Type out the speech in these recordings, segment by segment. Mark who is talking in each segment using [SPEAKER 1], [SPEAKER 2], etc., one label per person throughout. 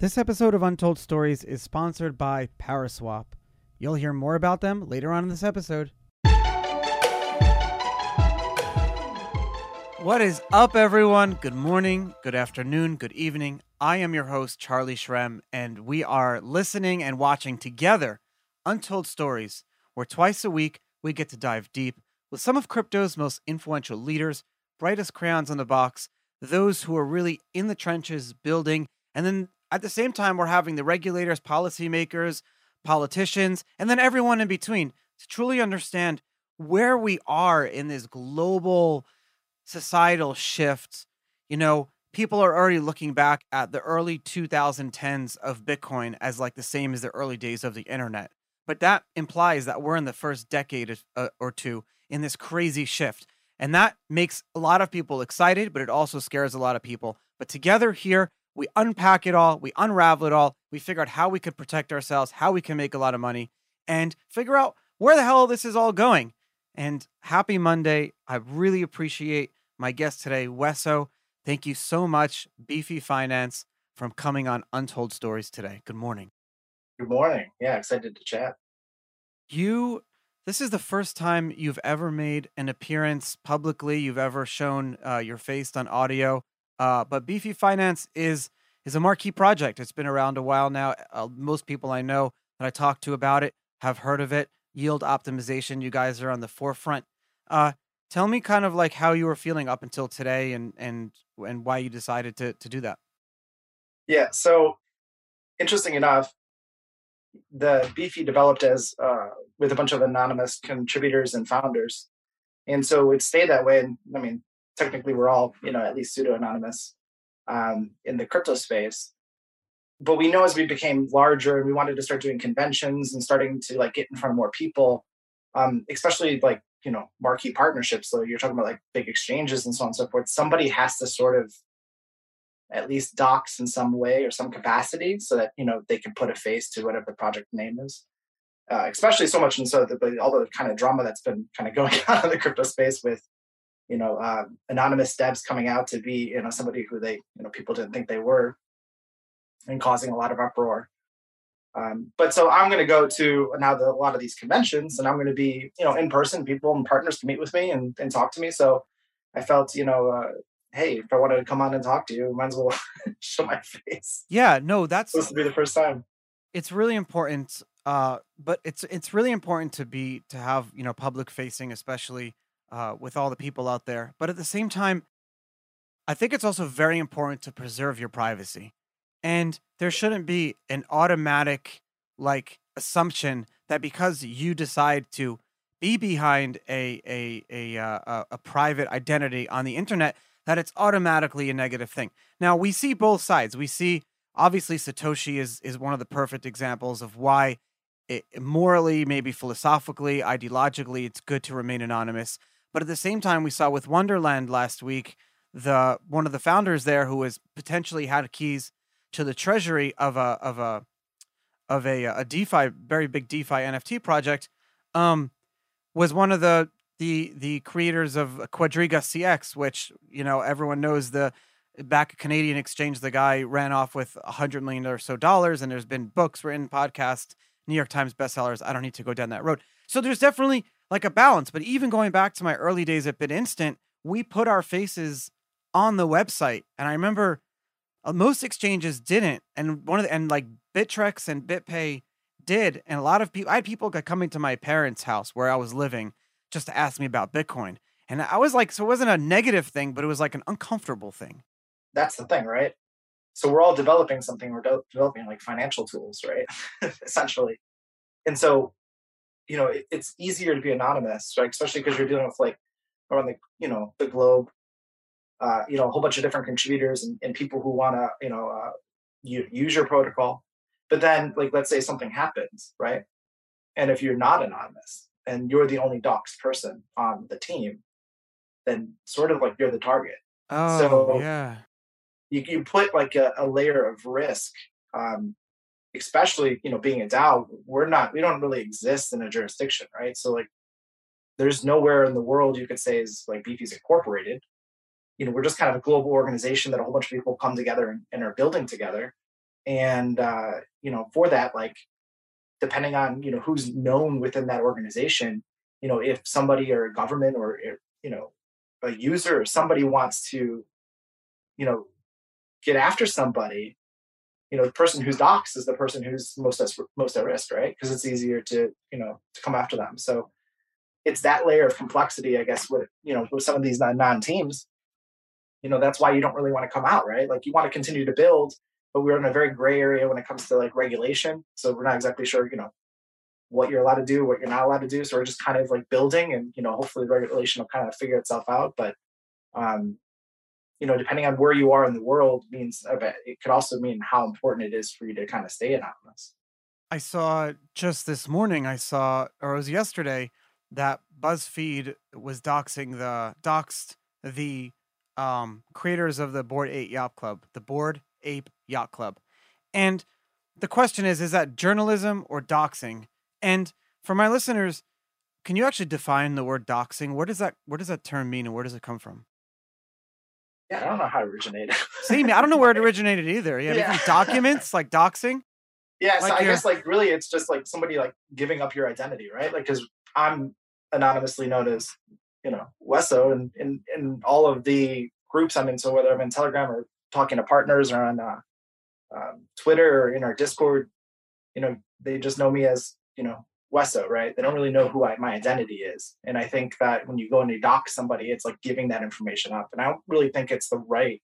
[SPEAKER 1] This episode of Untold Stories is sponsored by Paraswap. You'll hear more about them later on in this episode. What is up, everyone? Good morning, good afternoon, good evening. I am your host, Charlie Shrem, and we are listening and watching together Untold Stories, where twice a week we get to dive deep with some of crypto's most influential leaders, brightest crayons on the box, those who are really in the trenches building, and then at the same time, we're having the regulators, policymakers, politicians, and then everyone in between to truly understand where we are in this global societal shift. You know, people are already looking back at the early 2010s of Bitcoin as like the same as the early days of the internet. But that implies that we're in the first decade uh, or two in this crazy shift. And that makes a lot of people excited, but it also scares a lot of people. But together here, we unpack it all, we unravel it all, we figure out how we could protect ourselves, how we can make a lot of money, and figure out where the hell this is all going. And happy Monday. I really appreciate my guest today, Wesso. Thank you so much, Beefy Finance, from coming on Untold Stories today. Good morning.
[SPEAKER 2] Good morning. Yeah, excited to chat.
[SPEAKER 1] You this is the first time you've ever made an appearance publicly. You've ever shown uh, your face on audio. Uh, but Beefy Finance is is a marquee project. It's been around a while now. Uh, most people I know that I talk to about it have heard of it. Yield optimization. You guys are on the forefront. Uh, tell me kind of like how you were feeling up until today, and and and why you decided to to do that.
[SPEAKER 2] Yeah. So interesting enough, the Beefy developed as uh, with a bunch of anonymous contributors and founders, and so it stayed that way. And I mean, technically we're all you know at least pseudo anonymous um, in the crypto space. But we know as we became larger and we wanted to start doing conventions and starting to like get in front of more people um, especially like you know marquee partnerships so you're talking about like big exchanges and so on and so forth somebody has to sort of at least dox in some way or some capacity so that you know they can put a face to whatever the project name is. Uh, especially so much and so the, all the kind of drama that's been kind of going on in the crypto space with you know, uh, anonymous devs coming out to be, you know, somebody who they, you know, people didn't think they were and causing a lot of uproar. Um, but so I'm going to go to now the, a lot of these conventions and I'm going to be, you know, in person, people and partners to meet with me and, and talk to me. So I felt, you know, uh, hey, if I wanted to come on and talk to you, might as well show my face.
[SPEAKER 1] Yeah, no, that's
[SPEAKER 2] supposed to be the first time.
[SPEAKER 1] It's really important. Uh, but it's it's really important to be to have you know public facing, especially uh, with all the people out there. But at the same time, I think it's also very important to preserve your privacy. And there shouldn't be an automatic like assumption that because you decide to be behind a a a uh, a private identity on the internet that it's automatically a negative thing. Now we see both sides. We see obviously Satoshi is is one of the perfect examples of why it, morally, maybe philosophically, ideologically, it's good to remain anonymous. But at the same time, we saw with Wonderland last week, the one of the founders there who was potentially had keys to the treasury of a of a of a a DeFi very big DeFi NFT project, um, was one of the the the creators of Quadriga CX, which you know everyone knows the back Canadian exchange. The guy ran off with a hundred million or so dollars, and there's been books written, podcasts, New York Times bestsellers. I don't need to go down that road. So there's definitely like a balance. But even going back to my early days at BitInstant, we put our faces on the website. And I remember uh, most exchanges didn't. And one of the, and like Bittrex and BitPay did. And a lot of people, I had people coming to my parents' house where I was living just to ask me about Bitcoin. And I was like, so it wasn't a negative thing, but it was like an uncomfortable thing.
[SPEAKER 2] That's the thing, right? So we're all developing something. We're de- developing like financial tools, right? Essentially. And so you know it, it's easier to be anonymous right? Especially because you're dealing with like around the you know the globe uh, you know a whole bunch of different contributors and, and people who want to you know uh, use your protocol. But then like let's say something happens right? And if you're not anonymous and you're the only docs person on the team then sort of like you're the target.
[SPEAKER 1] Oh so yeah.
[SPEAKER 2] you, you put like a, a layer of risk um, especially you know being a DAO, we're not we don't really exist in a jurisdiction, right? So like there's nowhere in the world you could say is like Beefy's incorporated. You know, we're just kind of a global organization that a whole bunch of people come together and, and are building together. and uh, you know for that like depending on you know who's known within that organization you know if somebody or a government or you know a user or somebody wants to you know get after somebody you know the person who's doxxed is the person who's most at, most at risk right? Because it's easier to you know to come after them. So it's that layer of complexity i guess with you know with some of these non teams you know that's why you don't really want to come out right? Like you want to continue to build but we're in a very gray area when it comes to like regulation. So we're not exactly sure you know what you're allowed to do what you're not allowed to do. So we're just kind of like building and you know hopefully regulation will kind of figure itself out. But um you know depending on where you are in the world means it could also mean how important it is for you to kind of stay anonymous
[SPEAKER 1] i saw just this morning i saw or it was yesterday that buzzfeed was doxing the doxed the um, creators of the Bored Ape Yacht Club, the Bored Ape Yacht Club. And the question is, is that journalism or doxing? And for my listeners, can you actually define the word doxing? Where does that where does that term mean and where does it come from?
[SPEAKER 2] Yeah, I don't know how it originated.
[SPEAKER 1] See me, I don't know where it originated either. Yeah, yeah. documents like doxing.
[SPEAKER 2] Yeah, so like I guess like really it's just like somebody like giving up your identity, right? Like because I'm anonymously known as you know Wesso and in in all of the groups I'm in. So whether I'm in Telegram or talking to partners or on uh, um, Twitter or in our Discord, you know, they just know me as you know Wesso, right? They don't really know who I, my identity is. And I think that when you go and you dox somebody, it's like giving that information up. And I don't really think it's the right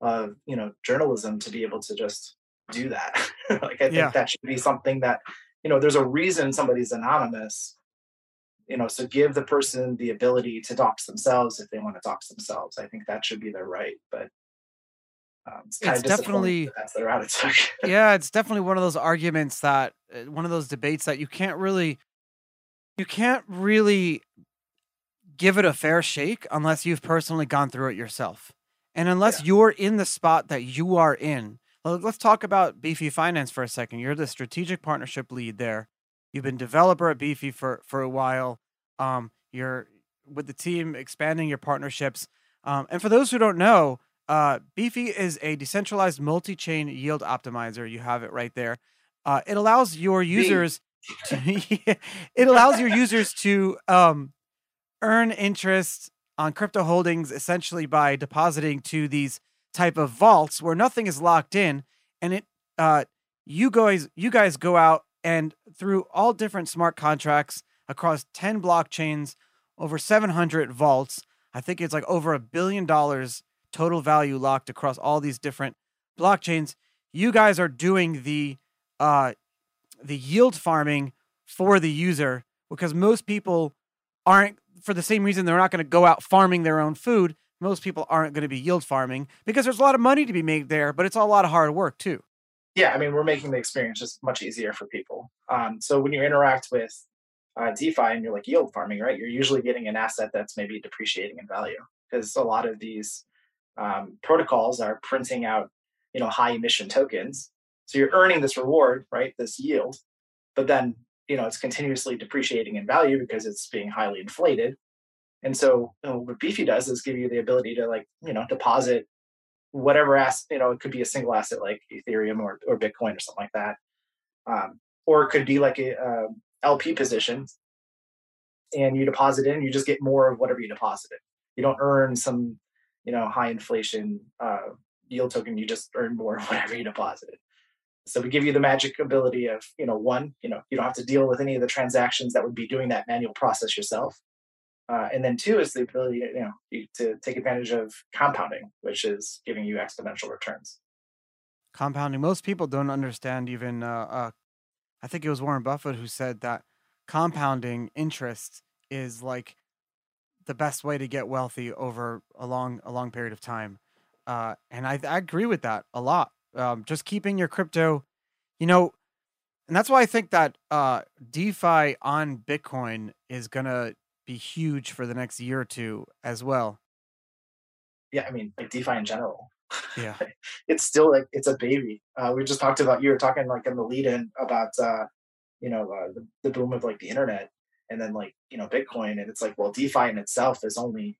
[SPEAKER 2] of you know journalism to be able to just do that. like I think yeah. that should be something that you know there's a reason somebody's anonymous you know so give the person the ability to dox themselves if they want to dox themselves i think that should be their right but um, it's, it's definitely that's the route it took
[SPEAKER 1] yeah it's definitely one of those arguments that uh, one of those debates that you can't really you can't really give it a fair shake unless you've personally gone through it yourself and unless yeah. you're in the spot that you are in let's talk about beefy finance for a second you're the strategic partnership lead there You've been developer at Beefy for for a while. Um, you're with the team expanding your partnerships. Um, and for those who don't know, uh, Beefy is a decentralized multi-chain yield optimizer. You have it right there. Uh, it allows your users to, it allows your users to um, earn interest on crypto holdings essentially by depositing to these type of vaults where nothing is locked in, and it uh, you guys you guys go out and through all different smart contracts across 10 blockchains, over 700 vaults, I think it's like over a billion dollars total value locked across all these different blockchains. You guys are doing the uh, the yield farming for the user because most people aren't for the same reason they're not going to go out farming their own food. Most people aren't going to be yield farming because there's a lot of money to be made there, but it's a lot of hard work too
[SPEAKER 2] yeah, I mean, we're making the experience just much easier for people. Um, so when you interact with uh, DeFi and you're like yield farming, right? You're usually getting an asset that's maybe depreciating in value because a lot of these um, protocols are printing out, you know, high emission tokens. So you're earning this reward, right? This yield, but then you know it's continuously depreciating in value because it's being highly inflated. And so you know, what Beefy does is give you the ability to like you know deposit whatever asset, you know, it could be a single asset like Ethereum or, or Bitcoin or something like that. Um, or it could be like a, a um, LP position and you deposit in, you just get more of whatever you deposited. You don't earn some, you know, high inflation uh, yield token. You just earn more whatever you deposited. So we give you the magic ability of, you know, one, you know, you don't have to deal with any of the transactions that would be doing that manual process yourself. Uh, and then two is the ability, you know, to take advantage of compounding, which is giving you exponential returns.
[SPEAKER 1] Compounding. Most people don't understand even. Uh, uh, I think it was Warren Buffett who said that compounding interest is like the best way to get wealthy over a long a long period of time. Uh, and I, I agree with that a lot. Um, just keeping your crypto, you know, and that's why I think that uh, DeFi on Bitcoin is gonna be huge for the next year or two as well.
[SPEAKER 2] Yeah, I mean, like DeFi in general.
[SPEAKER 1] Yeah,
[SPEAKER 2] it's still like it's a baby. Uh, we just talked about you were talking like in the lead-in about uh, you know uh, the, the boom of like the internet, and then like you know Bitcoin, and it's like well, DeFi in itself is only,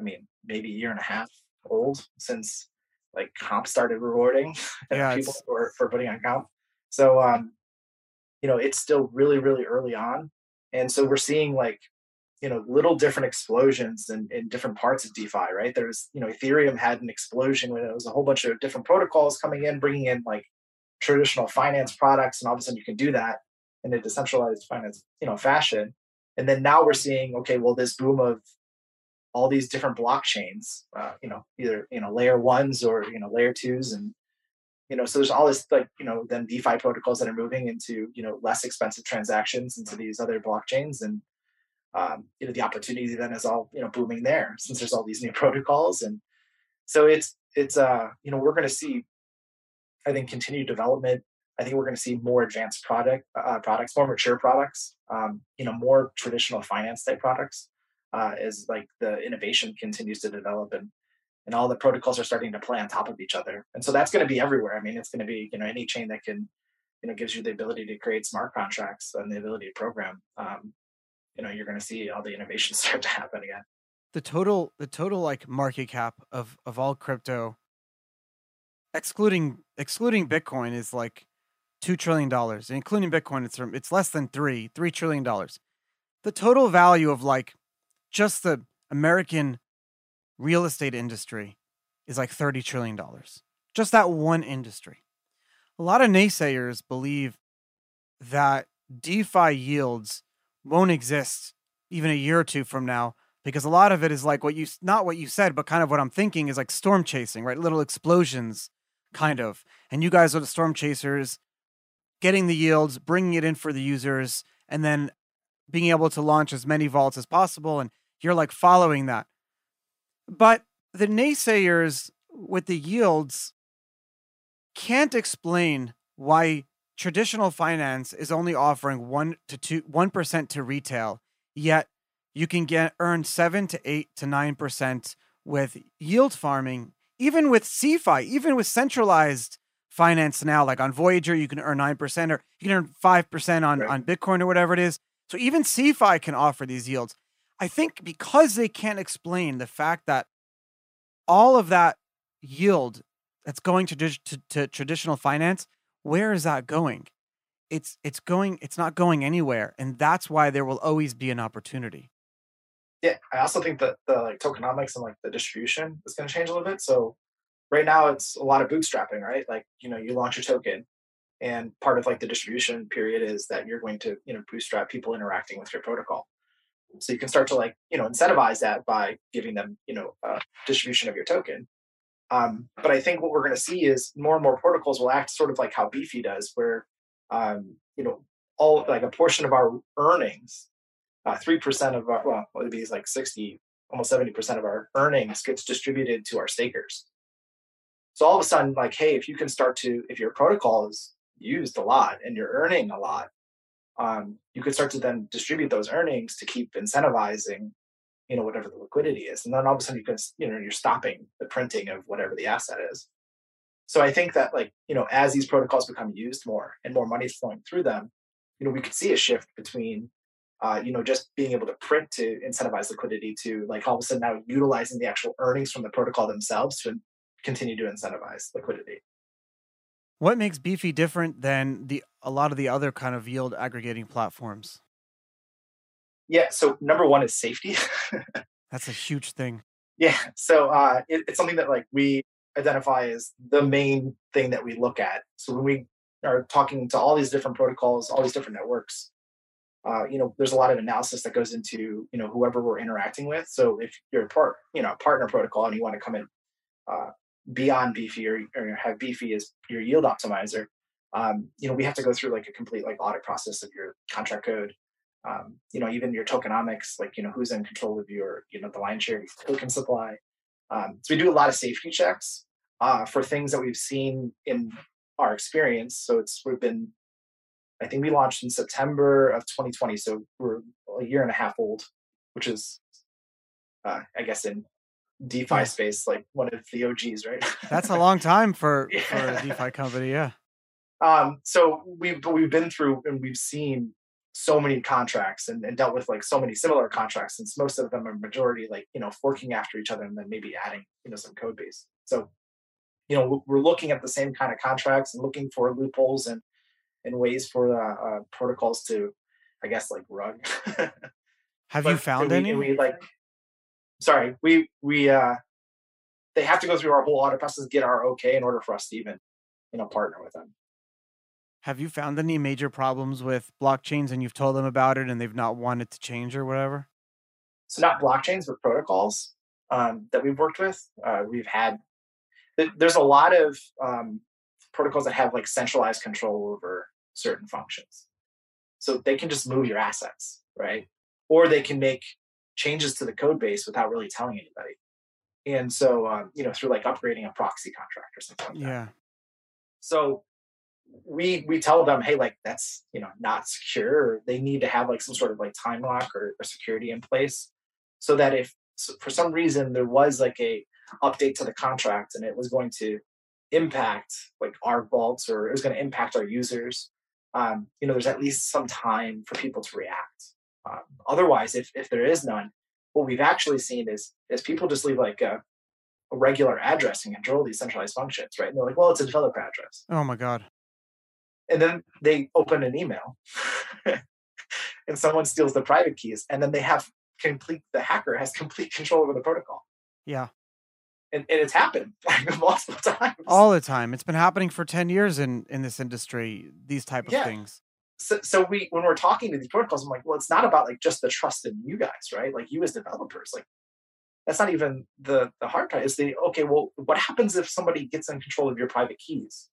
[SPEAKER 2] I mean, maybe a year and a half old since like comp started rewarding
[SPEAKER 1] Yeah,
[SPEAKER 2] people for, for putting on comp. So um, you know, it's still really, really early on. And so we're seeing like, you know, little different explosions in, in different parts of DeFi, right? There's, you know, Ethereum had an explosion when it was a whole bunch of different protocols coming in, bringing in like traditional finance products. And all of a sudden you can do that in a decentralized finance, you know, fashion. And then now we're seeing, okay, well, this boom of all these different blockchains, uh, you know, either, you know, layer ones or, you know, layer twos and you know so there's all this like you know then defi protocols that are moving into you know less expensive transactions into these other blockchains and um, you know the opportunity then is all you know booming there since there's all these new protocols and so it's it's uh you know we're going to see i think continued development i think we're going to see more advanced product uh, products more mature products um, you know more traditional finance type products uh, as like the innovation continues to develop and and all the protocols are starting to play on top of each other. And so that's going to be everywhere. I mean, it's going to be you know any chain that can you know gives you the ability to create smart contracts and the ability to program. Um, you know, you're going to see all the innovations start to happen again.
[SPEAKER 1] the total the total like market cap of of all crypto excluding excluding Bitcoin is like two trillion dollars. Including Bitcoin, it's um, it's less than three three trillion dollars. The total value of like just the American real estate industry is like thirty trillion dollars. Just that one industry. A lot of naysayers believe that DeFi yields won't exist even a year or two from now because a lot of it is like what you not what you said but kind of what i'm thinking is like storm chasing right little explosions kind of and you guys are the storm chasers getting the yields bringing it in for the users and then being able to launch as many vaults as possible and you're like following that. But the naysayers with the yields can't explain why traditional finance is only offering 1 to 2 1% to retail yet you can get earn 7 to 8 to 9% with yield farming even with CeFi even with centralized finance now like on Voyager you can earn 9% or you can earn 5% on
[SPEAKER 2] Right.
[SPEAKER 1] on Bitcoin or whatever it is so even CeFi can offer these yields I think because they can't explain the fact that all of that yield that's going to, to, to traditional finance, where is that going? It's it's going it's not going anywhere, and that's why there will always be an opportunity.
[SPEAKER 2] Yeah, I also think that the like tokenomics and like the distribution is going to change a little bit. So right now it's a lot of bootstrapping, right? Like you know you launch a token, and part of like the distribution period is that you're going to you know bootstrap people interacting with your protocol. So you can start to like you know incentivize that by giving them you know distribution of your token. Um, but I think what we're going to see is more and more protocols will act sort of like how Beefy does, where um, you know all like a portion of our earnings uh, three percent of our well, it'd be like sixty, almost seventy percent of our earnings gets distributed to our stakers. So all of a sudden, like, hey, if you can start to, if your protocol is used a lot and you're earning a lot, um, you could start to then distribute those earnings to keep incentivizing, you know, whatever the liquidity is, and then all of a sudden you can, you know, you're stopping the printing of whatever the asset is. So I think that, like, you know, as these protocols become used more and more money flowing through them, you know, we could see a shift between uh, you know, just being able to print to incentivize liquidity to like all of a sudden now utilizing the actual earnings from the protocol themselves to continue to incentivize liquidity.
[SPEAKER 1] What makes Beefy different than the a lot of the other kind of yield aggregating platforms?
[SPEAKER 2] Yeah. So number one is safety.
[SPEAKER 1] That's a huge thing.
[SPEAKER 2] yeah. So uh, it, it's something that like we identify as the main thing that we look at. So when we are talking to all these different protocols, all these different networks, uh, you know, there's a lot of analysis that goes into you know whoever we're interacting with. So if you're a part, you know, a partner protocol, and you want to come in uh, beyond Beefy or, or have Beefy as your yield optimizer, um, you know, we have to go through like a complete like audit process of your contract code. Um, you know, even your tokenomics, like you know, who's in control of your, you know, the line share token supply. Um, so we do a lot of safety checks uh, for things that we've seen in our experience. So it's we've been I think we launched in September of 2020, so we're a year and a half old, which is, uh, I guess, in DeFi
[SPEAKER 1] Yeah.
[SPEAKER 2] space, like one of the OGs, right?
[SPEAKER 1] That's a long time for for a DeFi company. Yeah.
[SPEAKER 2] um, so we've we've been through and we've seen so many contracts and, and dealt with like so many similar contracts, since most of them are majority like you know forking after each other and then maybe adding you know some code base. So you know we're looking at the same kind of contracts and looking for loopholes and and ways for uh, uh, protocols to, I guess, like run.
[SPEAKER 1] Have you found
[SPEAKER 2] we,
[SPEAKER 1] any?
[SPEAKER 2] We like, sorry, we we uh, they have to go through our whole audit process, to get our okay in order for us to even, you know, partner with them.
[SPEAKER 1] Have you found any major problems with blockchains and you've told them about it and they've not wanted to change or whatever?
[SPEAKER 2] So not blockchains, but protocols um, that we've worked with. Uh, we've had there's a lot of um, protocols that have like centralized control over certain functions. So they can just move your assets, right? Or they can make changes to the code base without really telling anybody. And so, um, you know, through like upgrading a proxy contract or something like
[SPEAKER 1] yeah.
[SPEAKER 2] that. So we we tell them, hey, like that's you know not secure. They need to have like some sort of like time lock or, or security in place, so that if so for some reason there was like a update to the contract and it was going to impact like our vaults or it was going to impact our users um, you know there's at least some time for people to react um, otherwise if, if there is none what we've actually seen is is people just leave like a, a regular address and control these centralized functions right and they're like well it's a developer address
[SPEAKER 1] Oh my god.
[SPEAKER 2] and then they open an email and someone steals the private keys and then they have complete the hacker has complete control over the protocol
[SPEAKER 1] Yeah.
[SPEAKER 2] and, and it's happened like multiple times
[SPEAKER 1] All the time. It's been happening for 10 years in in this industry, these type of
[SPEAKER 2] Yeah.
[SPEAKER 1] things.
[SPEAKER 2] So, so we when we're talking to these protocols i'm like well it's not about like just the trust in you guys right? Like you as developers like that's not even the the hard part. Is the okay well what happens if somebody gets in control of your private keys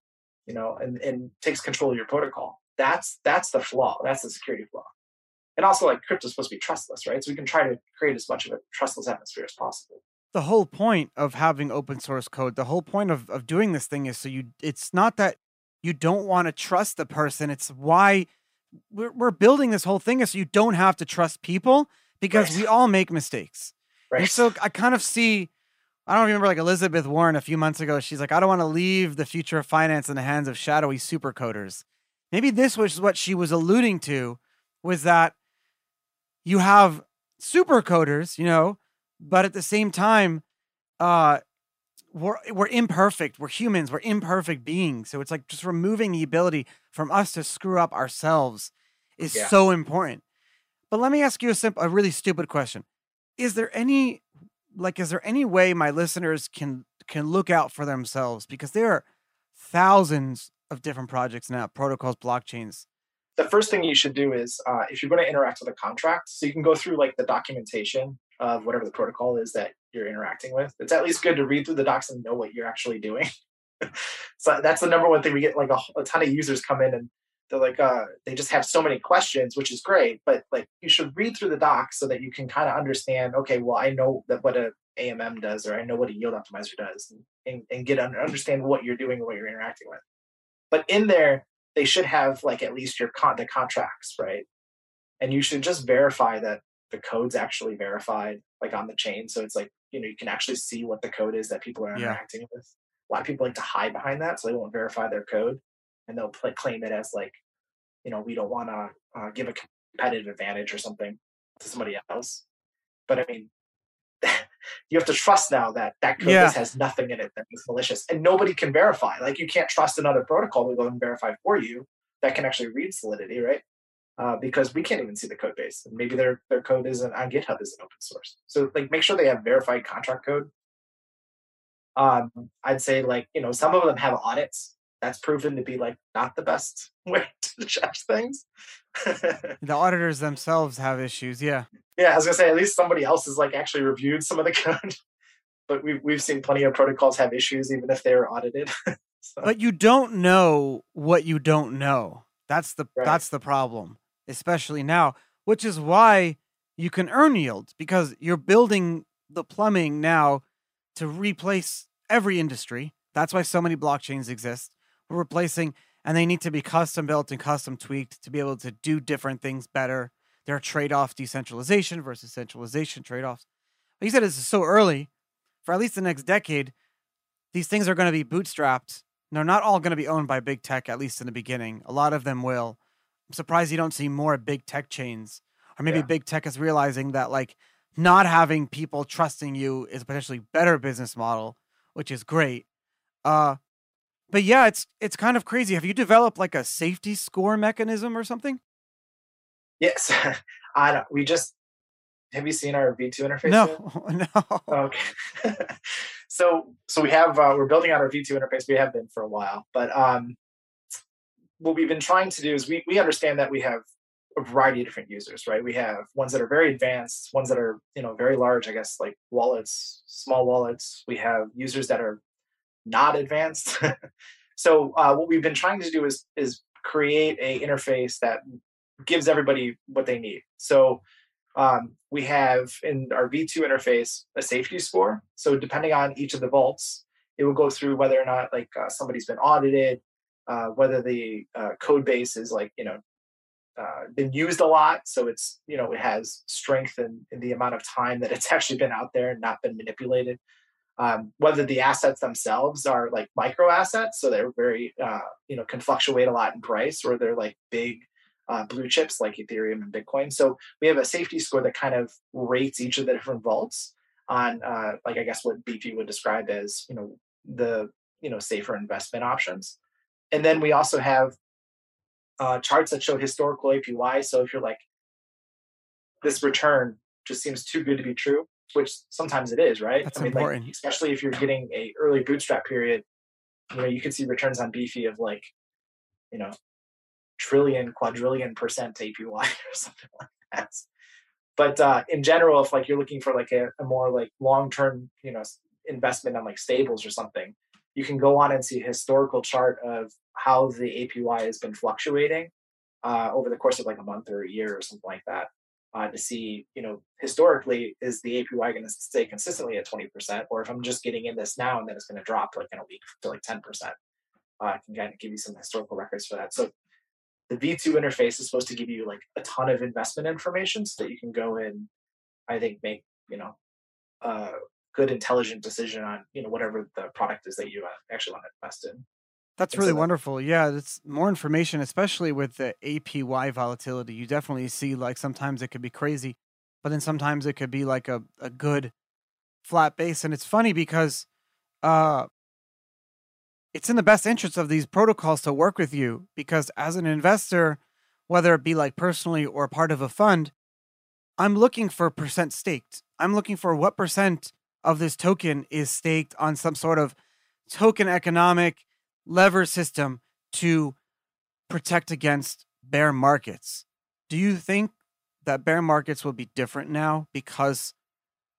[SPEAKER 2] you know and and takes control of your protocol? That's that's the flaw. That's the security flaw. And also like crypto's supposed to be trustless right? So we can try to create as much of a trustless atmosphere as possible.
[SPEAKER 1] The whole point of having open source code, the whole point of, of doing this thing is so you it's not that you don't want to trust the person. It's why we're, we're building this whole thing is so you don't have to trust people because
[SPEAKER 2] Right.
[SPEAKER 1] we all make mistakes.
[SPEAKER 2] right
[SPEAKER 1] And so I kind of see, I don't remember like Elizabeth Warren a few months ago. She's like, I don't want to leave the future of finance in the hands of shadowy supercoders. Maybe this was what she was alluding to was that you have supercoders, you know, but at the same time, uh, we're we're imperfect. We're humans. We're imperfect beings. So it's like just removing the ability from us to screw up ourselves is
[SPEAKER 2] Yeah.
[SPEAKER 1] so important. But let me ask you a simple, a really stupid question: Is there any, like, is there any way my listeners can can look out for themselves because there are thousands of different projects now, protocols, blockchains.
[SPEAKER 2] the first thing you should do is uh, if you're going to interact with a contract so you can go through like the documentation of whatever the protocol is that you're interacting with. It's at least good to read through the docs and know what you're actually doing. So that's the number one thing we get like a, a ton of users come in and they're like uh, they just have so many questions which is great but like you should read through the docs so that you can kind of understand okay well i know that what a amm does or i know what a yield optimizer does and, and, and get under, understand what you're doing and what you're interacting with. But in there they should have like at least your con the contracts right? And you should just verify that the code's actually verified like on the chain. So it's like you know you can actually see what the code is that people are
[SPEAKER 1] Yeah.
[SPEAKER 2] interacting with a lot of people like to hide behind that so they won't verify their code and they'll claim it as like you know we don't want to uh, give a competitive advantage or something to somebody else but i mean you have to trust now that that code
[SPEAKER 1] Yeah.
[SPEAKER 2] has nothing in it that is malicious and nobody can verify like you can't trust another protocol to go and verify for you that can actually read solidity right uh, because we can't even see the code base and maybe their their code isn't on github isn't open source so like make sure they have verified contract code um i'd say like you know some of them have audits that's proven to be like not the best way to judge things
[SPEAKER 1] The auditors themselves have issues. Yeah.
[SPEAKER 2] yeah, I was gonna say at least somebody else has like actually reviewed some of the code. but we've we've seen plenty of protocols have issues even if they are audited. so,
[SPEAKER 1] But you don't know what you don't know. That's the
[SPEAKER 2] Right.
[SPEAKER 1] that's the problem, especially now, which is why you can earn yield because you're building the plumbing now to replace every industry. That's why so many blockchains exist. We're replacing and they need to be custom built and custom tweaked to be able to do different things better. There are trade-off decentralization versus centralization trade-offs. Like you said, is so early. For at least the next decade, these things are going to be bootstrapped. They're not all going to be owned by big tech, at least in the beginning. A lot of them will. I'm surprised you don't see more big tech chains. Or maybe
[SPEAKER 2] Yeah.
[SPEAKER 1] big tech is realizing that like not having people trusting you is a potentially better business model, which is great. Uh, but yeah, it's it's kind of crazy. Have you developed like a safety score mechanism or something?
[SPEAKER 2] Yes, I don't, we just have you seen our V2 interface?
[SPEAKER 1] No, yet? no.
[SPEAKER 2] Okay. so so we have uh, we're building out our V2 interface. We have been for a while, but um, what we've been trying to do is we we understand that we have a variety of different users, right? We have ones that are very advanced, ones that are you know very large, I guess, like wallets, small wallets. We have users that are not advanced. so uh, what we've been trying to do is is create a interface that gives everybody what they need. So um, we have in our V2 interface a safety score. So depending on each of the vaults, it will go through whether or not like uh, somebody's been audited, uh, whether the uh, code base is like you know uh, been used a lot, so it's you know it has strength in, in the amount of time that it's actually been out there and not been manipulated. Um, whether the assets themselves are like micro assets, so they're very uh, you know can fluctuate a lot in price, or they're like big uh, blue chips like Ethereum and Bitcoin. So we have a safety score that kind of rates each of the different vaults on, uh, like I guess what Beefy would describe as, you know, the you know safer investment options. And then we also have uh, charts that show historical APY. So if you're like, this return just seems too good to be true, which sometimes it is, right?
[SPEAKER 1] That's
[SPEAKER 2] I mean,
[SPEAKER 1] important.
[SPEAKER 2] like especially if you're getting a early bootstrap period, you know, you could see returns on Beefy of like, you know, trillion, quadrillion percent APY or something like that. But uh, in general, if like you're looking for like a, a more like long term, you know, investment on like stables or something, you can go on and see a historical chart of how the APY has been fluctuating uh, over the course of like a month or a year or something like that. Uh, to see, you know, historically, is the APY going to stay consistently at 20%? Or if I'm just getting in this now and then it's going to drop like in a week to like 10%. Uh, I can kind of give you some historical records for that. So the V2 interface is supposed to give you like a ton of investment information so that you can go in, I think, make, you know, a good intelligent decision on, you know, whatever the product is that you uh, actually want to invest in.
[SPEAKER 1] That's really wonderful. Yeah, it's more information, especially with the APY volatility. You definitely see like sometimes it could be crazy, but then sometimes it could be like a, a good flat base. And it's funny because uh it's in the best interest of these protocols to work with you because as an investor, whether it be like personally or part of a fund, I'm looking for percent staked. I'm looking for what percent of this token is staked on some sort of token economic lever system to protect against bear markets. Do you think that bear markets will be different now because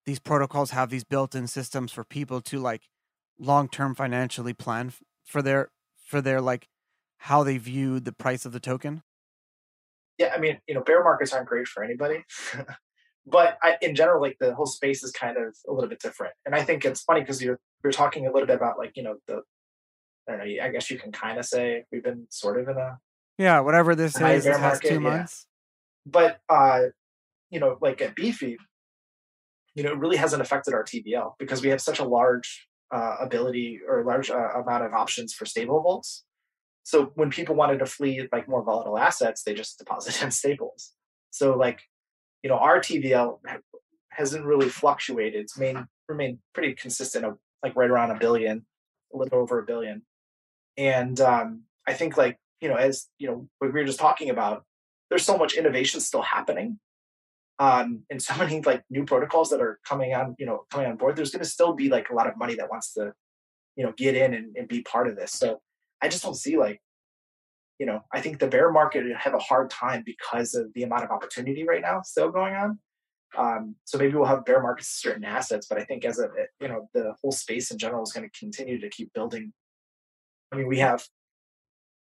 [SPEAKER 1] these protocols have these built-in systems for people to like long-term financially plan for their for their like how they view the price of the token?
[SPEAKER 2] yeah, I mean, you know, bear markets aren't great for anybody. but I, in general, like the whole space is kind of a little bit different. And I think it's funny because you're, you're talking a little bit about like, you know, the, I don't know, I guess you can kind of say we've been sort of in a
[SPEAKER 1] Yeah, whatever this is, this has two
[SPEAKER 2] market. Yeah.
[SPEAKER 1] months.
[SPEAKER 2] But, uh, you know, like at Beefy, you know, it really hasn't affected our TVL because we have such a large uh, ability or large uh, amount of options for stable vaults. So when people wanted to flee like more volatile assets, they just deposit in stables. So like, you know, our TVL hasn't really fluctuated. It's main, remained pretty consistent of like right around a billion, a little over a billion. And um, I think like, you know, as you know, what we were just talking about, there's so much innovation still happening um, and so many like new protocols that are coming on, you know, coming on board. There's going to still be like a lot of money that wants to, you know, get in and, and be part of this. So I just don't see like, you know, I think the bear market have a hard time because of the amount of opportunity right now still going on. Um, so maybe we'll have bear markets certain assets, but I think as a you know the whole space in general is going to continue to keep building. I mean, we have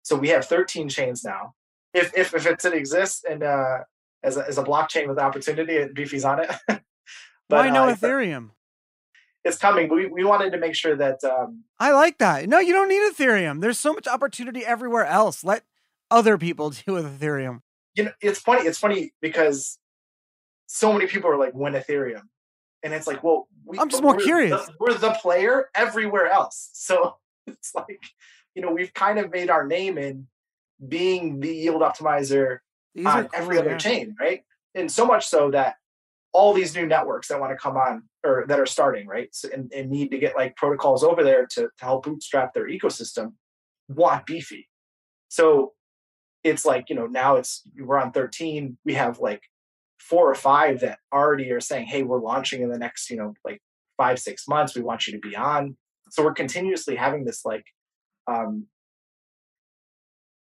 [SPEAKER 2] so we have 13 chains now. If if if it exists and uh, as a, as a blockchain with opportunity, Beefy's on it. but
[SPEAKER 1] Why no
[SPEAKER 2] uh,
[SPEAKER 1] Ethereum?
[SPEAKER 2] It's coming. We we wanted to make sure that um,
[SPEAKER 1] I like that. No, you don't need Ethereum. There's so much opportunity everywhere else. Let other people deal with Ethereum.
[SPEAKER 2] you know it's funny. It's funny because so many people are like, "When Ethereum," and it's like, well, we,
[SPEAKER 1] I'm just more
[SPEAKER 2] we're
[SPEAKER 1] curious.
[SPEAKER 2] The, we're the player everywhere else, so it's like you know we've kind of made our name in being the yield optimizer
[SPEAKER 1] These
[SPEAKER 2] on every other chain, right? And so much so that all these new networks that want to come on or that are starting, right? So, and, and need to get like protocols over there to, to help bootstrap their ecosystem want beefy. So it's like, you know, now it's we're on 13. We have like four or five that already are saying, hey, we're launching in the next, you know, like five, six months. We want you to be on. So we're continuously having this like um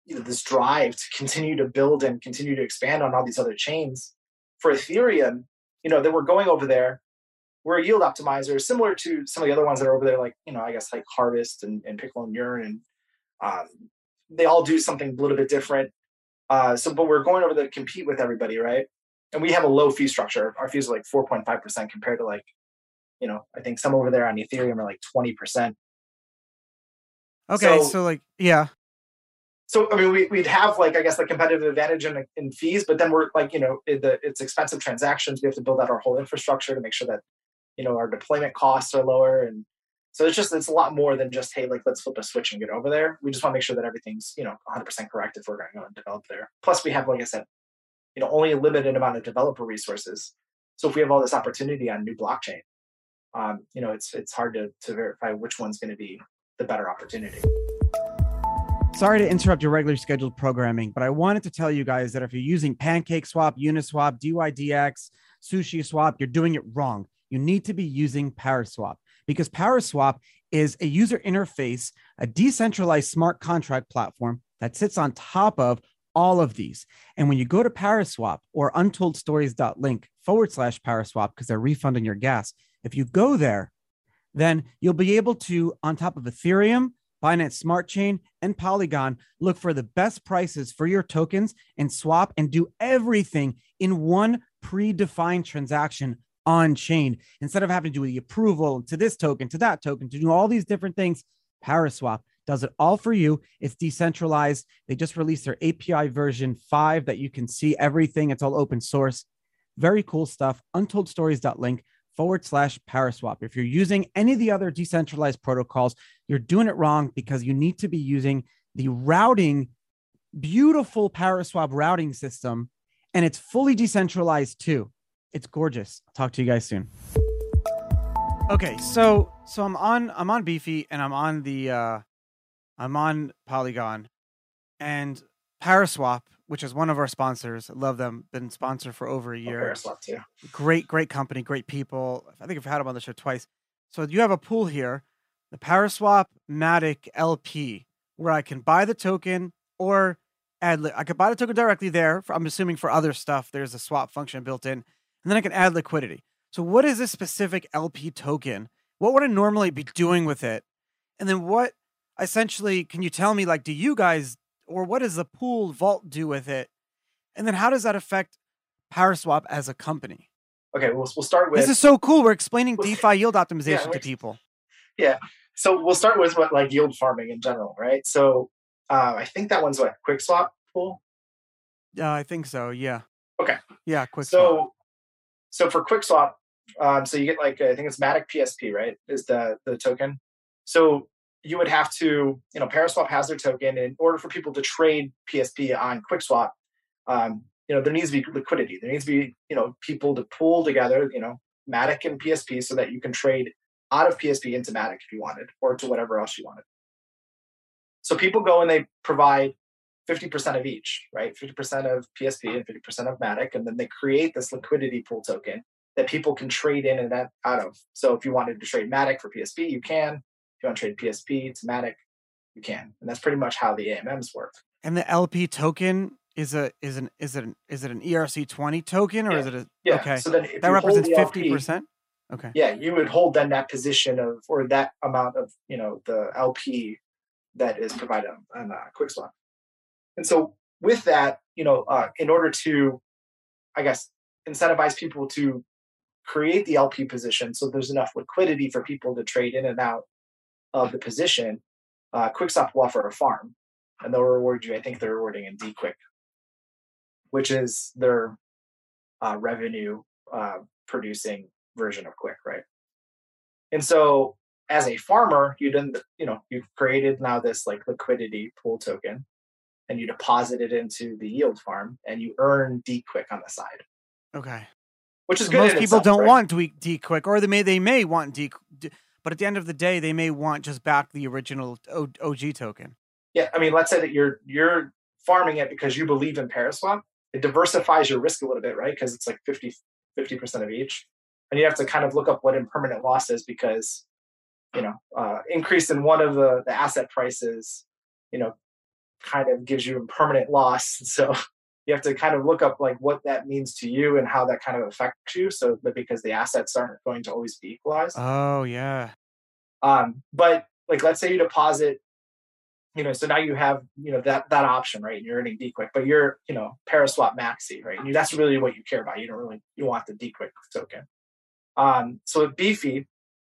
[SPEAKER 2] you know this drive to continue to build and continue to expand on all these other chains. For Ethereum, you know, that we're going over there. We're a yield optimizer, similar to some of the other ones that are over there, like, you know, I guess like Harvest and, and Pickle and Yearn. And um, they all do something a little bit different. Uh, so, but we're going over there to compete with everybody, right? And we have a low fee structure. Our fees are like 4.5% compared to like, you know, I think some over there on Ethereum are like 20%.
[SPEAKER 1] Okay. So, so like, yeah
[SPEAKER 2] so I mean, we, would have like I guess the competitive advantage in, in fees, but then we're like you know the, it's expensive transactions. We have to build out our whole infrastructure to make sure that you know our deployment costs are lower, and so it's just it's a lot more than just hey like let's flip a switch and get over there. We just want to make sure that everything's you know 100 percent correct if we're going to go and develop there. Plus, we have like I said, you know only a limited amount of developer resources. So if we have all this opportunity on new blockchain, um, you know it's it's hard to to verify which one's going to be the better opportunity.
[SPEAKER 1] Sorry to interrupt your regular scheduled programming, but I wanted to tell you guys that if you're using Pancake Swap, Uniswap, DYDX, Sushi Swap, you're doing it wrong. You need to be using Paraswap because Paraswap is a user interface, a decentralized smart contract platform that sits on top of all of these. And when you go to Paraswap or untoldstories.link forward slash Paraswap, because they're refunding your gas, if you go there, then you'll be able to, on top of Ethereum, Binance Smart Chain, and Polygon look for the best prices for your tokens and swap and do everything in one predefined transaction on chain instead of having to do the approval to this token, to that token, to do all these different things. Paraswap does it all for you. It's decentralized. They just released their API version 5 that you can see everything. It's all open source. Very cool stuff. Untoldstories.link forward slash Paraswap. If you're using any of the other decentralized protocols, you're doing it wrong because you need to be using the routing, beautiful Paraswap routing system, and it's fully decentralized too. It's gorgeous. I'll talk to you guys soon. Okay, so so I'm on I'm on Beefy and I'm on the uh I'm on Polygon and Paraswap which is one of our sponsors. Love them. Been sponsored for over a year.
[SPEAKER 2] Oh, too.
[SPEAKER 1] Great, great company, great people. I think I've had them on the show twice. So you have a pool here, the Paraswap Matic LP, where I can buy the token or add. Li- I could buy the token directly there. For, I'm assuming for other stuff, there's a swap function built in, and then I can add liquidity. So what is this specific LP token? What would I normally be doing with it? And then what essentially can you tell me like do you guys or what does the pool vault do with it? And then how does that affect Paraswap as a company?
[SPEAKER 2] Okay, we'll, we'll start with.
[SPEAKER 1] This is so cool. We're explaining DeFi yield optimization yeah, to people.
[SPEAKER 2] Yeah. So we'll start with what like yield farming in general, right? So uh, I think that one's what QuickSwap pool.
[SPEAKER 1] Yeah, uh, I think so. Yeah.
[SPEAKER 2] Okay.
[SPEAKER 1] Yeah, QuickSwap.
[SPEAKER 2] So, so for QuickSwap, um, so you get like I think it's Matic PSP, right? Is the the token. So you would have to, you know, Paraswap has their token. In order for people to trade PSP on QuickSwap, um, you know, there needs to be liquidity. There needs to be, you know, people to pool together, you know, Matic and PSP so that you can trade out of PSP into Matic if you wanted, or to whatever else you wanted. So people go and they provide 50% of each, right? 50% of PSP and 50% of Matic, and then they create this liquidity pool token that people can trade in and out of. So if you wanted to trade Matic for PSP, you can you want to trade PSP, to Matic, you can. And that's pretty much how the AMMs work.
[SPEAKER 1] And the LP token is a is an is it an is it an ERC twenty token or
[SPEAKER 2] yeah.
[SPEAKER 1] is it a
[SPEAKER 2] yeah.
[SPEAKER 1] okay?
[SPEAKER 2] So then
[SPEAKER 1] that represents fifty percent. Okay.
[SPEAKER 2] Yeah, you would hold then that position of or that amount of you know the LP that is provided on, on uh, QuickSwap. And so with that, you know, uh, in order to, I guess, incentivize people to create the LP position so there's enough liquidity for people to trade in and out of the position, uh, QuickSwap will offer a farm, and they'll reward you. I think they're rewarding in DQuick, which is their uh, revenue uh, producing version of Quick, right? And so, as a farmer, you done, you know, you've created now this like liquidity pool token, and you deposit it into the yield farm, and you earn DQuick on the side.
[SPEAKER 1] Okay.
[SPEAKER 2] which is
[SPEAKER 1] So
[SPEAKER 2] good.
[SPEAKER 1] most people
[SPEAKER 2] itself,
[SPEAKER 1] don't
[SPEAKER 2] right?
[SPEAKER 1] want D, D quick, or they may they may want D, D, but at the end of the day, they may want just back the original OG token.
[SPEAKER 2] Yeah, I mean, let's say that you're you're farming it because you believe in Paraswap. It diversifies your risk a little bit, right? Because it's like 50 percent of each, and you have to kind of look up what impermanent loss is because you know uh, increase in one of the the asset prices, you know, kind of gives you impermanent loss. So you have to kind of look up like what that means to you and how that kind of affects you. So, but because the assets aren't going to always be equalized.
[SPEAKER 1] Oh yeah,
[SPEAKER 2] Um, but like, let's say you deposit, you know, so now you have, you know, that that option, right? And you're earning DQuick, but you're, you know, Paraswap Maxi, right? And you, that's really what you care about. You don't really you want the DQuick token. Um, so with Beefy,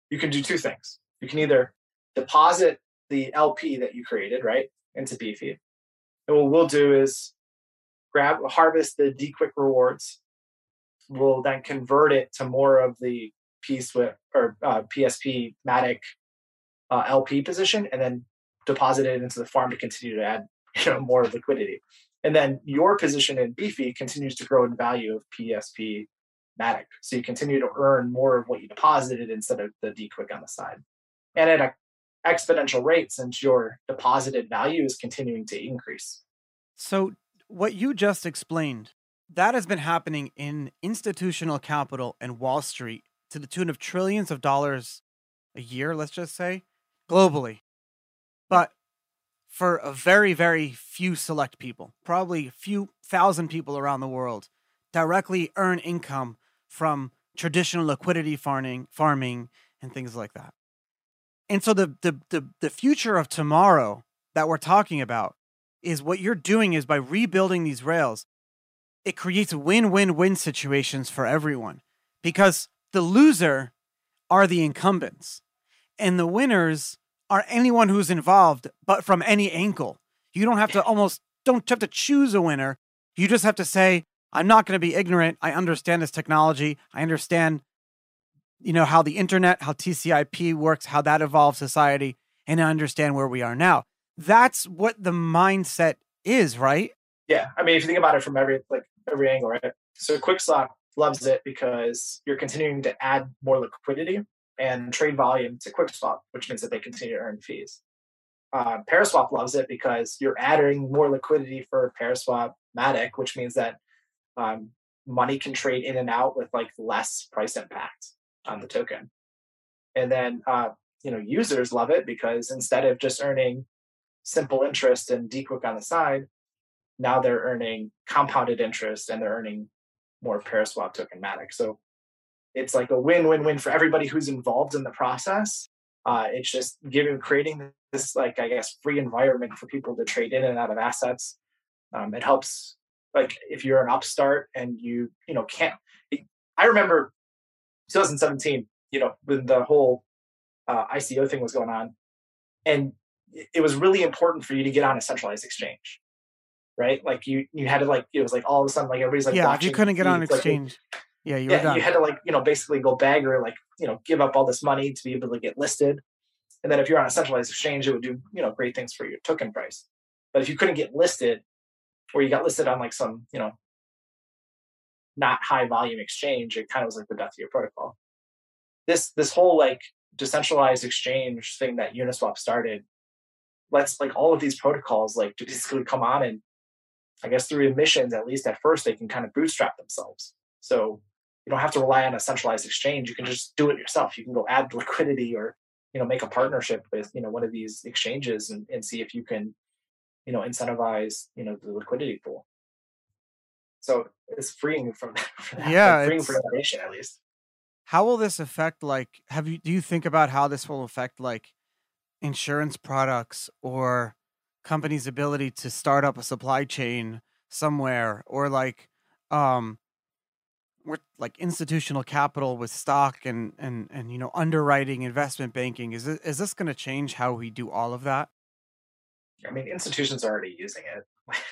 [SPEAKER 2] you can do two things. You can either deposit the LP that you created, right, into Beefy. And what we'll do is grab harvest the DQuick rewards. We'll then convert it to more of the P Swift or uh, PSP Matic uh, LP position, and then deposit it into the farm to continue to add you know more liquidity. And then your position in Beefy continues to grow in value of PSP Matic, so you continue to earn more of what you deposited instead of the DQuick on the side, and at an exponential rate since your deposited value is continuing to increase.
[SPEAKER 1] So what you just explained, that has been happening in institutional capital and Wall Street to the tune of trillions of dollars a year, let's just say, globally. But for a very, very few select people, probably a few thousand people around the world, directly earn income from traditional liquidity farming, farming and things like that. And so the the the, the future of tomorrow that we're talking about is what you're doing is by rebuilding these rails, it creates win-win-win situations for everyone because the loser are the incumbents and the winners are anyone who's involved but from any angle. You don't have to almost don't have to choose a winner. You just have to say I'm not going to be ignorant. I understand this technology. I understand you know how the internet, how TCP works, how that evolves society and I understand where we are now that's what the mindset is, right?
[SPEAKER 2] Yeah, I mean, if you think about it from every like every angle, right? So QuickSwap loves it because you're continuing to add more liquidity and trade volume to QuickSwap, which means that they continue to earn fees. Uh, Paraswap loves it because you're adding more liquidity for Paraswap Matic, which means that um, money can trade in and out with like less price impact on the token. And then uh, you know users love it because instead of just earning simple interest and DQuick on the side, now they're earning compounded interest and they're earning more Paraswap token Matic. So it's like a win-win-win for everybody who's involved in the process. Uh, it's just giving creating this like I guess free environment for people to trade in and out of assets. Um, it helps like if you're an upstart and you you know can't. I remember 2017, you know, when the whole uh, ICO thing was going on, and it was really important for you to get on a centralized exchange, right? Like you you had to like it was like all of a sudden like everybody's like
[SPEAKER 1] yeah, if you couldn't get on
[SPEAKER 2] like,
[SPEAKER 1] exchange, yeah, you
[SPEAKER 2] yeah,
[SPEAKER 1] done.
[SPEAKER 2] you had to like you know basically go bag or like you know give up all this money to be able to get listed, and then if you're on a centralized exchange, it would do you know great things for your token price. But if you couldn't get listed, or you got listed on like some you know not high volume exchange, it kind of was like the death of your protocol. This this whole like decentralized exchange thing that Uniswap started lets like all of these protocols like to basically come on and I guess through emissions, at least at first, they can kind of bootstrap themselves. So you don't have to rely on a centralized exchange. You can just do it yourself. You can go add liquidity or you know make a partnership with you know one of these exchanges and, and see if you can you know incentivize you know the liquidity pool. So it's freeing from, from that,
[SPEAKER 1] Yeah,
[SPEAKER 2] like freeing from innovation at least.
[SPEAKER 1] How will this affect like have you do you think about how this will affect like insurance products or companies' ability to start up a supply chain somewhere or like um with like institutional capital with stock and and and you know underwriting investment banking is this, is this going to change how we do all of that
[SPEAKER 2] I mean, institutions are already using it.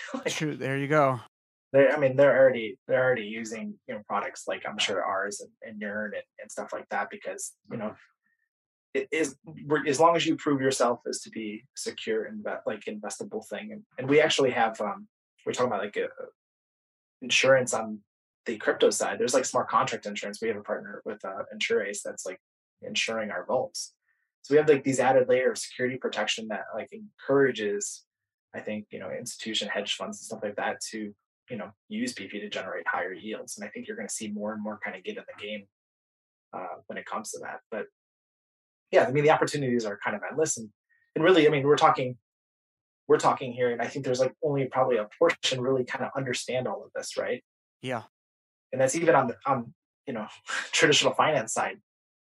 [SPEAKER 2] like,
[SPEAKER 1] true there you go
[SPEAKER 2] they I mean they're already they're already using you know products like I'm sure ours and, and Yearn and, and stuff like that because you know it is as long as you prove yourself as to be secure and like investable thing and, and we actually have um we're talking about like a, insurance on the crypto side, there's like smart contract insurance. We have a partner with uh, InsurAce that's like insuring our vaults. So we have like these added layer of security protection that like encourages, I think, you know, institution hedge funds and stuff like that to, you know, use Beefy to generate higher yields. And I think you're going to see more and more kind of get in the game uh, when it comes to that. But yeah, I mean, the opportunities are kind of endless. And, and really, I mean, we're talking, we're talking here, and I think there's like only probably a portion really kind of understand all of this, right?
[SPEAKER 1] Yeah.
[SPEAKER 2] And that's even on the, on, you know, traditional finance side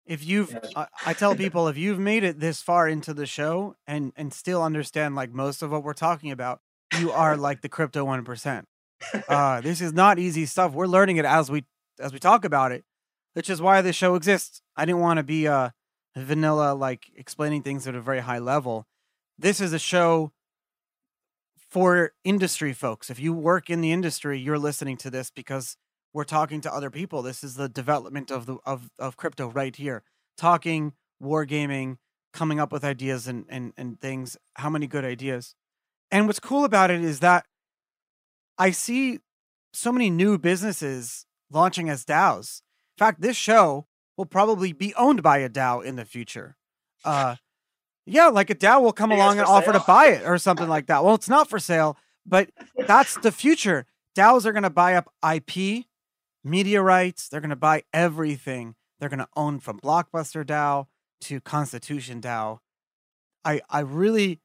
[SPEAKER 1] if you've I, I, tell people if you've made it this far into the show and and still understand like most of what we're talking about you are like the crypto 1% uh this is not easy stuff we're learning it as we as we talk about it which is why this show exists i didn't want to be uh vanilla like explaining things at a very high level this is a show for industry folks if you work in the industry you're listening to this because we're talking to other people. This is the development of the of of crypto right here. Talking, wargaming, coming up with ideas and and and things. How many good ideas? And what's cool about it is that I see so many new businesses launching as DAOs. In fact, this show will probably be owned by a DAO in the future. Uh, yeah, like a DAO will come along and sale? offer to buy it or something like that. Well, it's not for sale, but that's the future. DAOs are going to buy up IP media rights. They're going to buy everything. They're going to own from Blockbuster DAO to Constitution DAO. I I really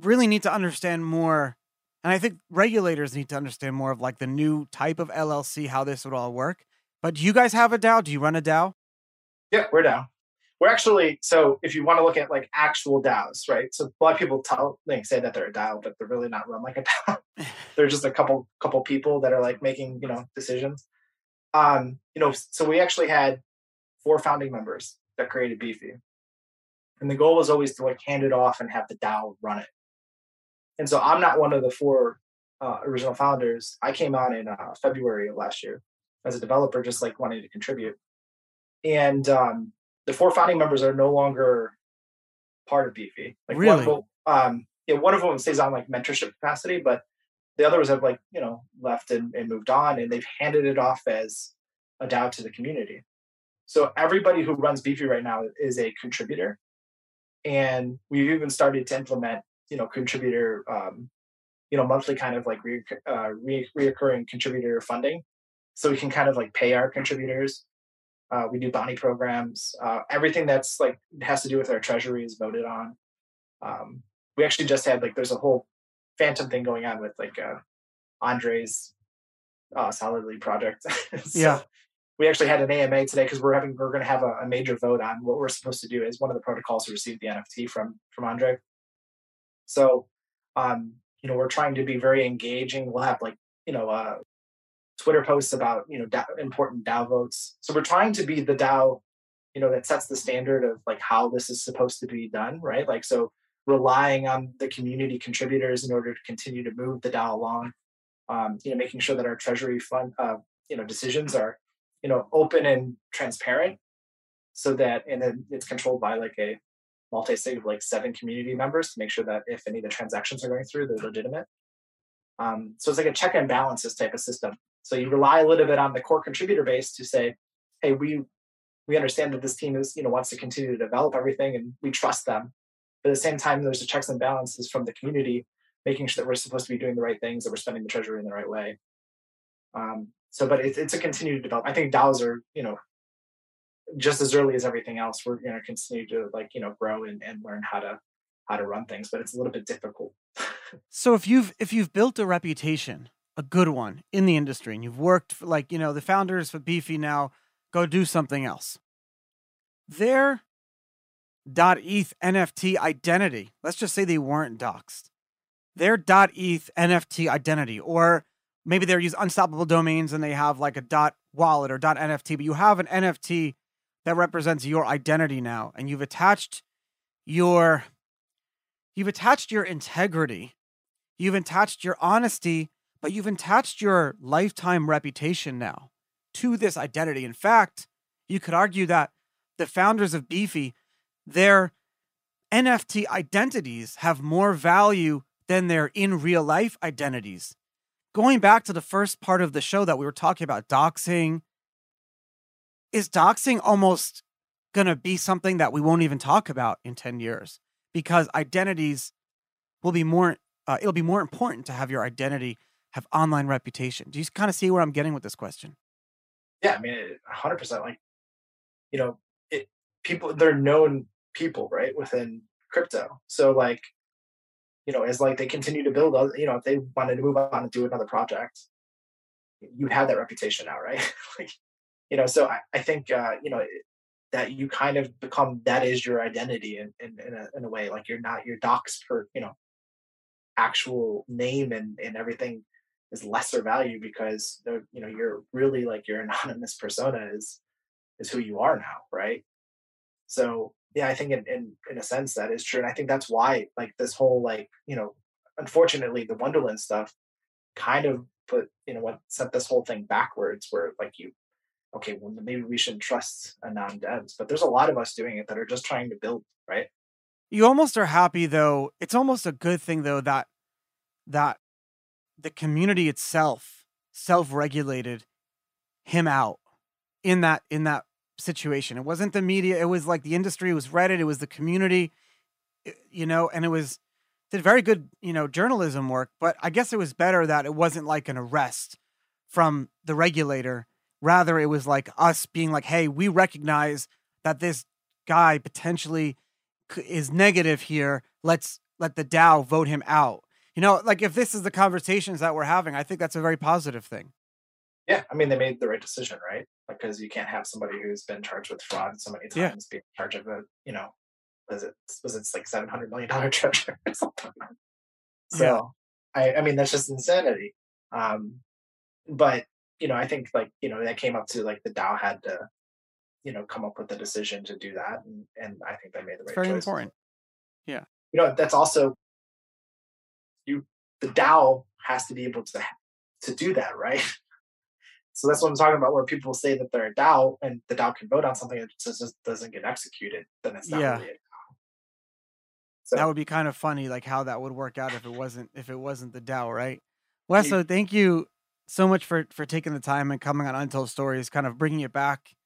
[SPEAKER 1] really need to understand more and I think regulators need to understand more of like the new type of LLC how this would all work. But do you guys have a DAO? Do you run a DAO?
[SPEAKER 2] Yeah, we're DAO we're actually so if you want to look at like actual DAOs, right? So a lot of people tell they say that they're a DAO, but they're really not run like a DAO. they're just a couple couple people that are like making you know decisions. Um, you know, so we actually had four founding members that created Beefy, and the goal was always to like hand it off and have the DAO run it. And so I'm not one of the four uh, original founders. I came on in uh, February of last year as a developer, just like wanting to contribute. And um, the four founding members are no longer part of Beefy.
[SPEAKER 1] Like really?
[SPEAKER 2] One, um, yeah, one of them stays on like mentorship capacity, but the others have like you know left and, and moved on, and they've handed it off as a DAO to the community. So everybody who runs Beefy right now is a contributor, and we've even started to implement you know contributor um, you know monthly kind of like re, uh, re, reoccurring contributor funding, so we can kind of like pay our contributors uh, we do bounty programs. Uh, everything that's like has to do with our treasury is voted on. Um, we actually just had like there's a whole Fantom thing going on with like uh, Andre's uh, Solidly project.
[SPEAKER 1] so yeah.
[SPEAKER 2] We actually had an AMA today because we're having we're going to have a, a, major vote on what we're supposed to do as one of the protocols to receive the NFT from from Andre. So, um, you know, we're trying to be very engaging. We'll have like you know uh, Twitter posts about you know DAO, important DAO votes. So we're trying to be the DAO, you know, that sets the standard of like how this is supposed to be done, right? Like so, relying on the community contributors in order to continue to move the DAO along. Um, you know, making sure that our treasury fund, uh, you know, decisions are you know open and transparent, so that and then it's controlled by like a multi-sig of like seven community members to make sure that if any of the transactions are going through, they're legitimate. Um, so it's like a check and balances type of system. So you rely a little bit on the core contributor base to say, hey, we we understand that this team is, you know, wants to continue to develop everything and we trust them. But at the same time, there's a checks and balances from the community, making sure that we're supposed to be doing the right things, that we're spending the treasury in the right way. Um, so, but it, it's a continued development. I think DAOs are, you know, just as early as everything else, we're going to continue to like, you know, grow and, and learn how to how to run things, but it's a little bit difficult.
[SPEAKER 1] so if you've if you've built a reputation a good one in the industry and you've worked for like, you know, the founders of Beefy now go do something else. Their .eth NFT identity, let's just say they weren't doxxed. Their .eth NFT identity, or maybe they're use unstoppable domains and they have like a dot wallet or dot NFT, but you have an NFT that represents your identity now, and you've attached your you've attached your integrity, you've attached your honesty but you've attached your lifetime reputation now to this identity. In fact, you could argue that the founders of Beefy, their NFT identities have more value than their in real life identities. going back to the first part of the show that we were talking about doxing, is doxing almost going to be something that we won't even talk about in 10 years because identities will be more uh, it'll be more important to have your identity have online reputation. Do you kind of see where I'm getting with this question?
[SPEAKER 2] Yeah, I mean, 100% like you know, it people they're known people, right, within crypto. So like you know, as like they continue to build, you know, if they wanted to move on and do another project, you have that reputation now, right? like, you know, so I, I think, uh, you know, that you kind of become, that is your identity in, in, in, a, in a way, like you're not your dox for, you know, actual name and, and everything is lesser value because you know, you're really like your anonymous persona is, is who you are now. Right. So yeah, I think in, in in a sense that is true, and I think that's why like this whole like you know, unfortunately the Wonderland stuff kind of put you know what set this whole thing backwards, where like you okay, well maybe we shouldn't trust anon devs, but there's a lot of us doing it that are just trying to build, right?
[SPEAKER 1] You almost are happy though. It's almost a good thing though that that the community itself self-regulated him out in that in that situation. It wasn't the media. It was like the industry. It was Reddit. It was the community, you know, and it was did very good, you know, journalism work. But I guess it was better that it wasn't like an arrest from the regulator. Rather, it was like us being like, "Hey, we recognize that this guy potentially is negative here. Let's let the DAO vote him out." You know, like if this is the conversations that we're having, I think that's a very positive thing.
[SPEAKER 2] Yeah, I mean, they made the right decision, right? Because you can't have somebody who's been charged with fraud so many times yeah. be in charge of a, you know, was it was it like seven hundred million dollar treasure or something? So, yeah. I, I mean, that's just insanity. Um, but you know, I think like you know that came up to like the DAO had to, you know, come up with the decision to do that, and and I think they made the right. It's
[SPEAKER 1] very choice. important. Yeah.
[SPEAKER 2] You know, that's also. The DAO has to be able to to do that, right? So that's what I'm talking about, where people say that they're a DAO and the DAO can vote on something that just doesn't get executed, then it's not yeah. really a DAO.
[SPEAKER 1] So that would be kind of funny, like how that would work out if it wasn't if it wasn't the DAO, right? Wes, so thank you so much for for taking the time and coming on Untold Stories, kind of bringing it back.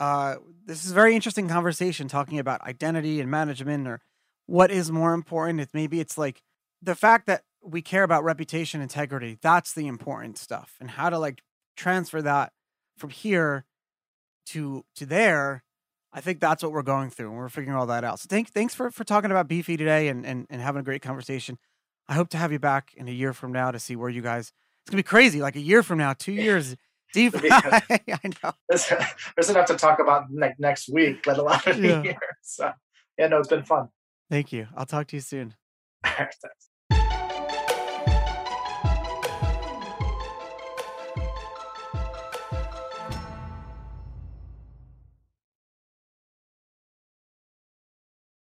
[SPEAKER 1] Uh, this is a very interesting conversation talking about identity and management, or what is more important. It's maybe it's like the fact that we care about reputation integrity. That's the important stuff, and how to like transfer that from here to to there, I think that's what we're going through and we're figuring all that out. So thank, thanks for, for talking about Beefy today and, and, and having a great conversation. I hope to have you back in a year from now to see where you guys, it's gonna be crazy. Like a year from now, two years deep. I
[SPEAKER 2] know. There's, there's, enough to talk about ne- next week, let alone a yeah. year. So yeah, no, it's been fun.
[SPEAKER 1] Thank you. I'll talk to you soon.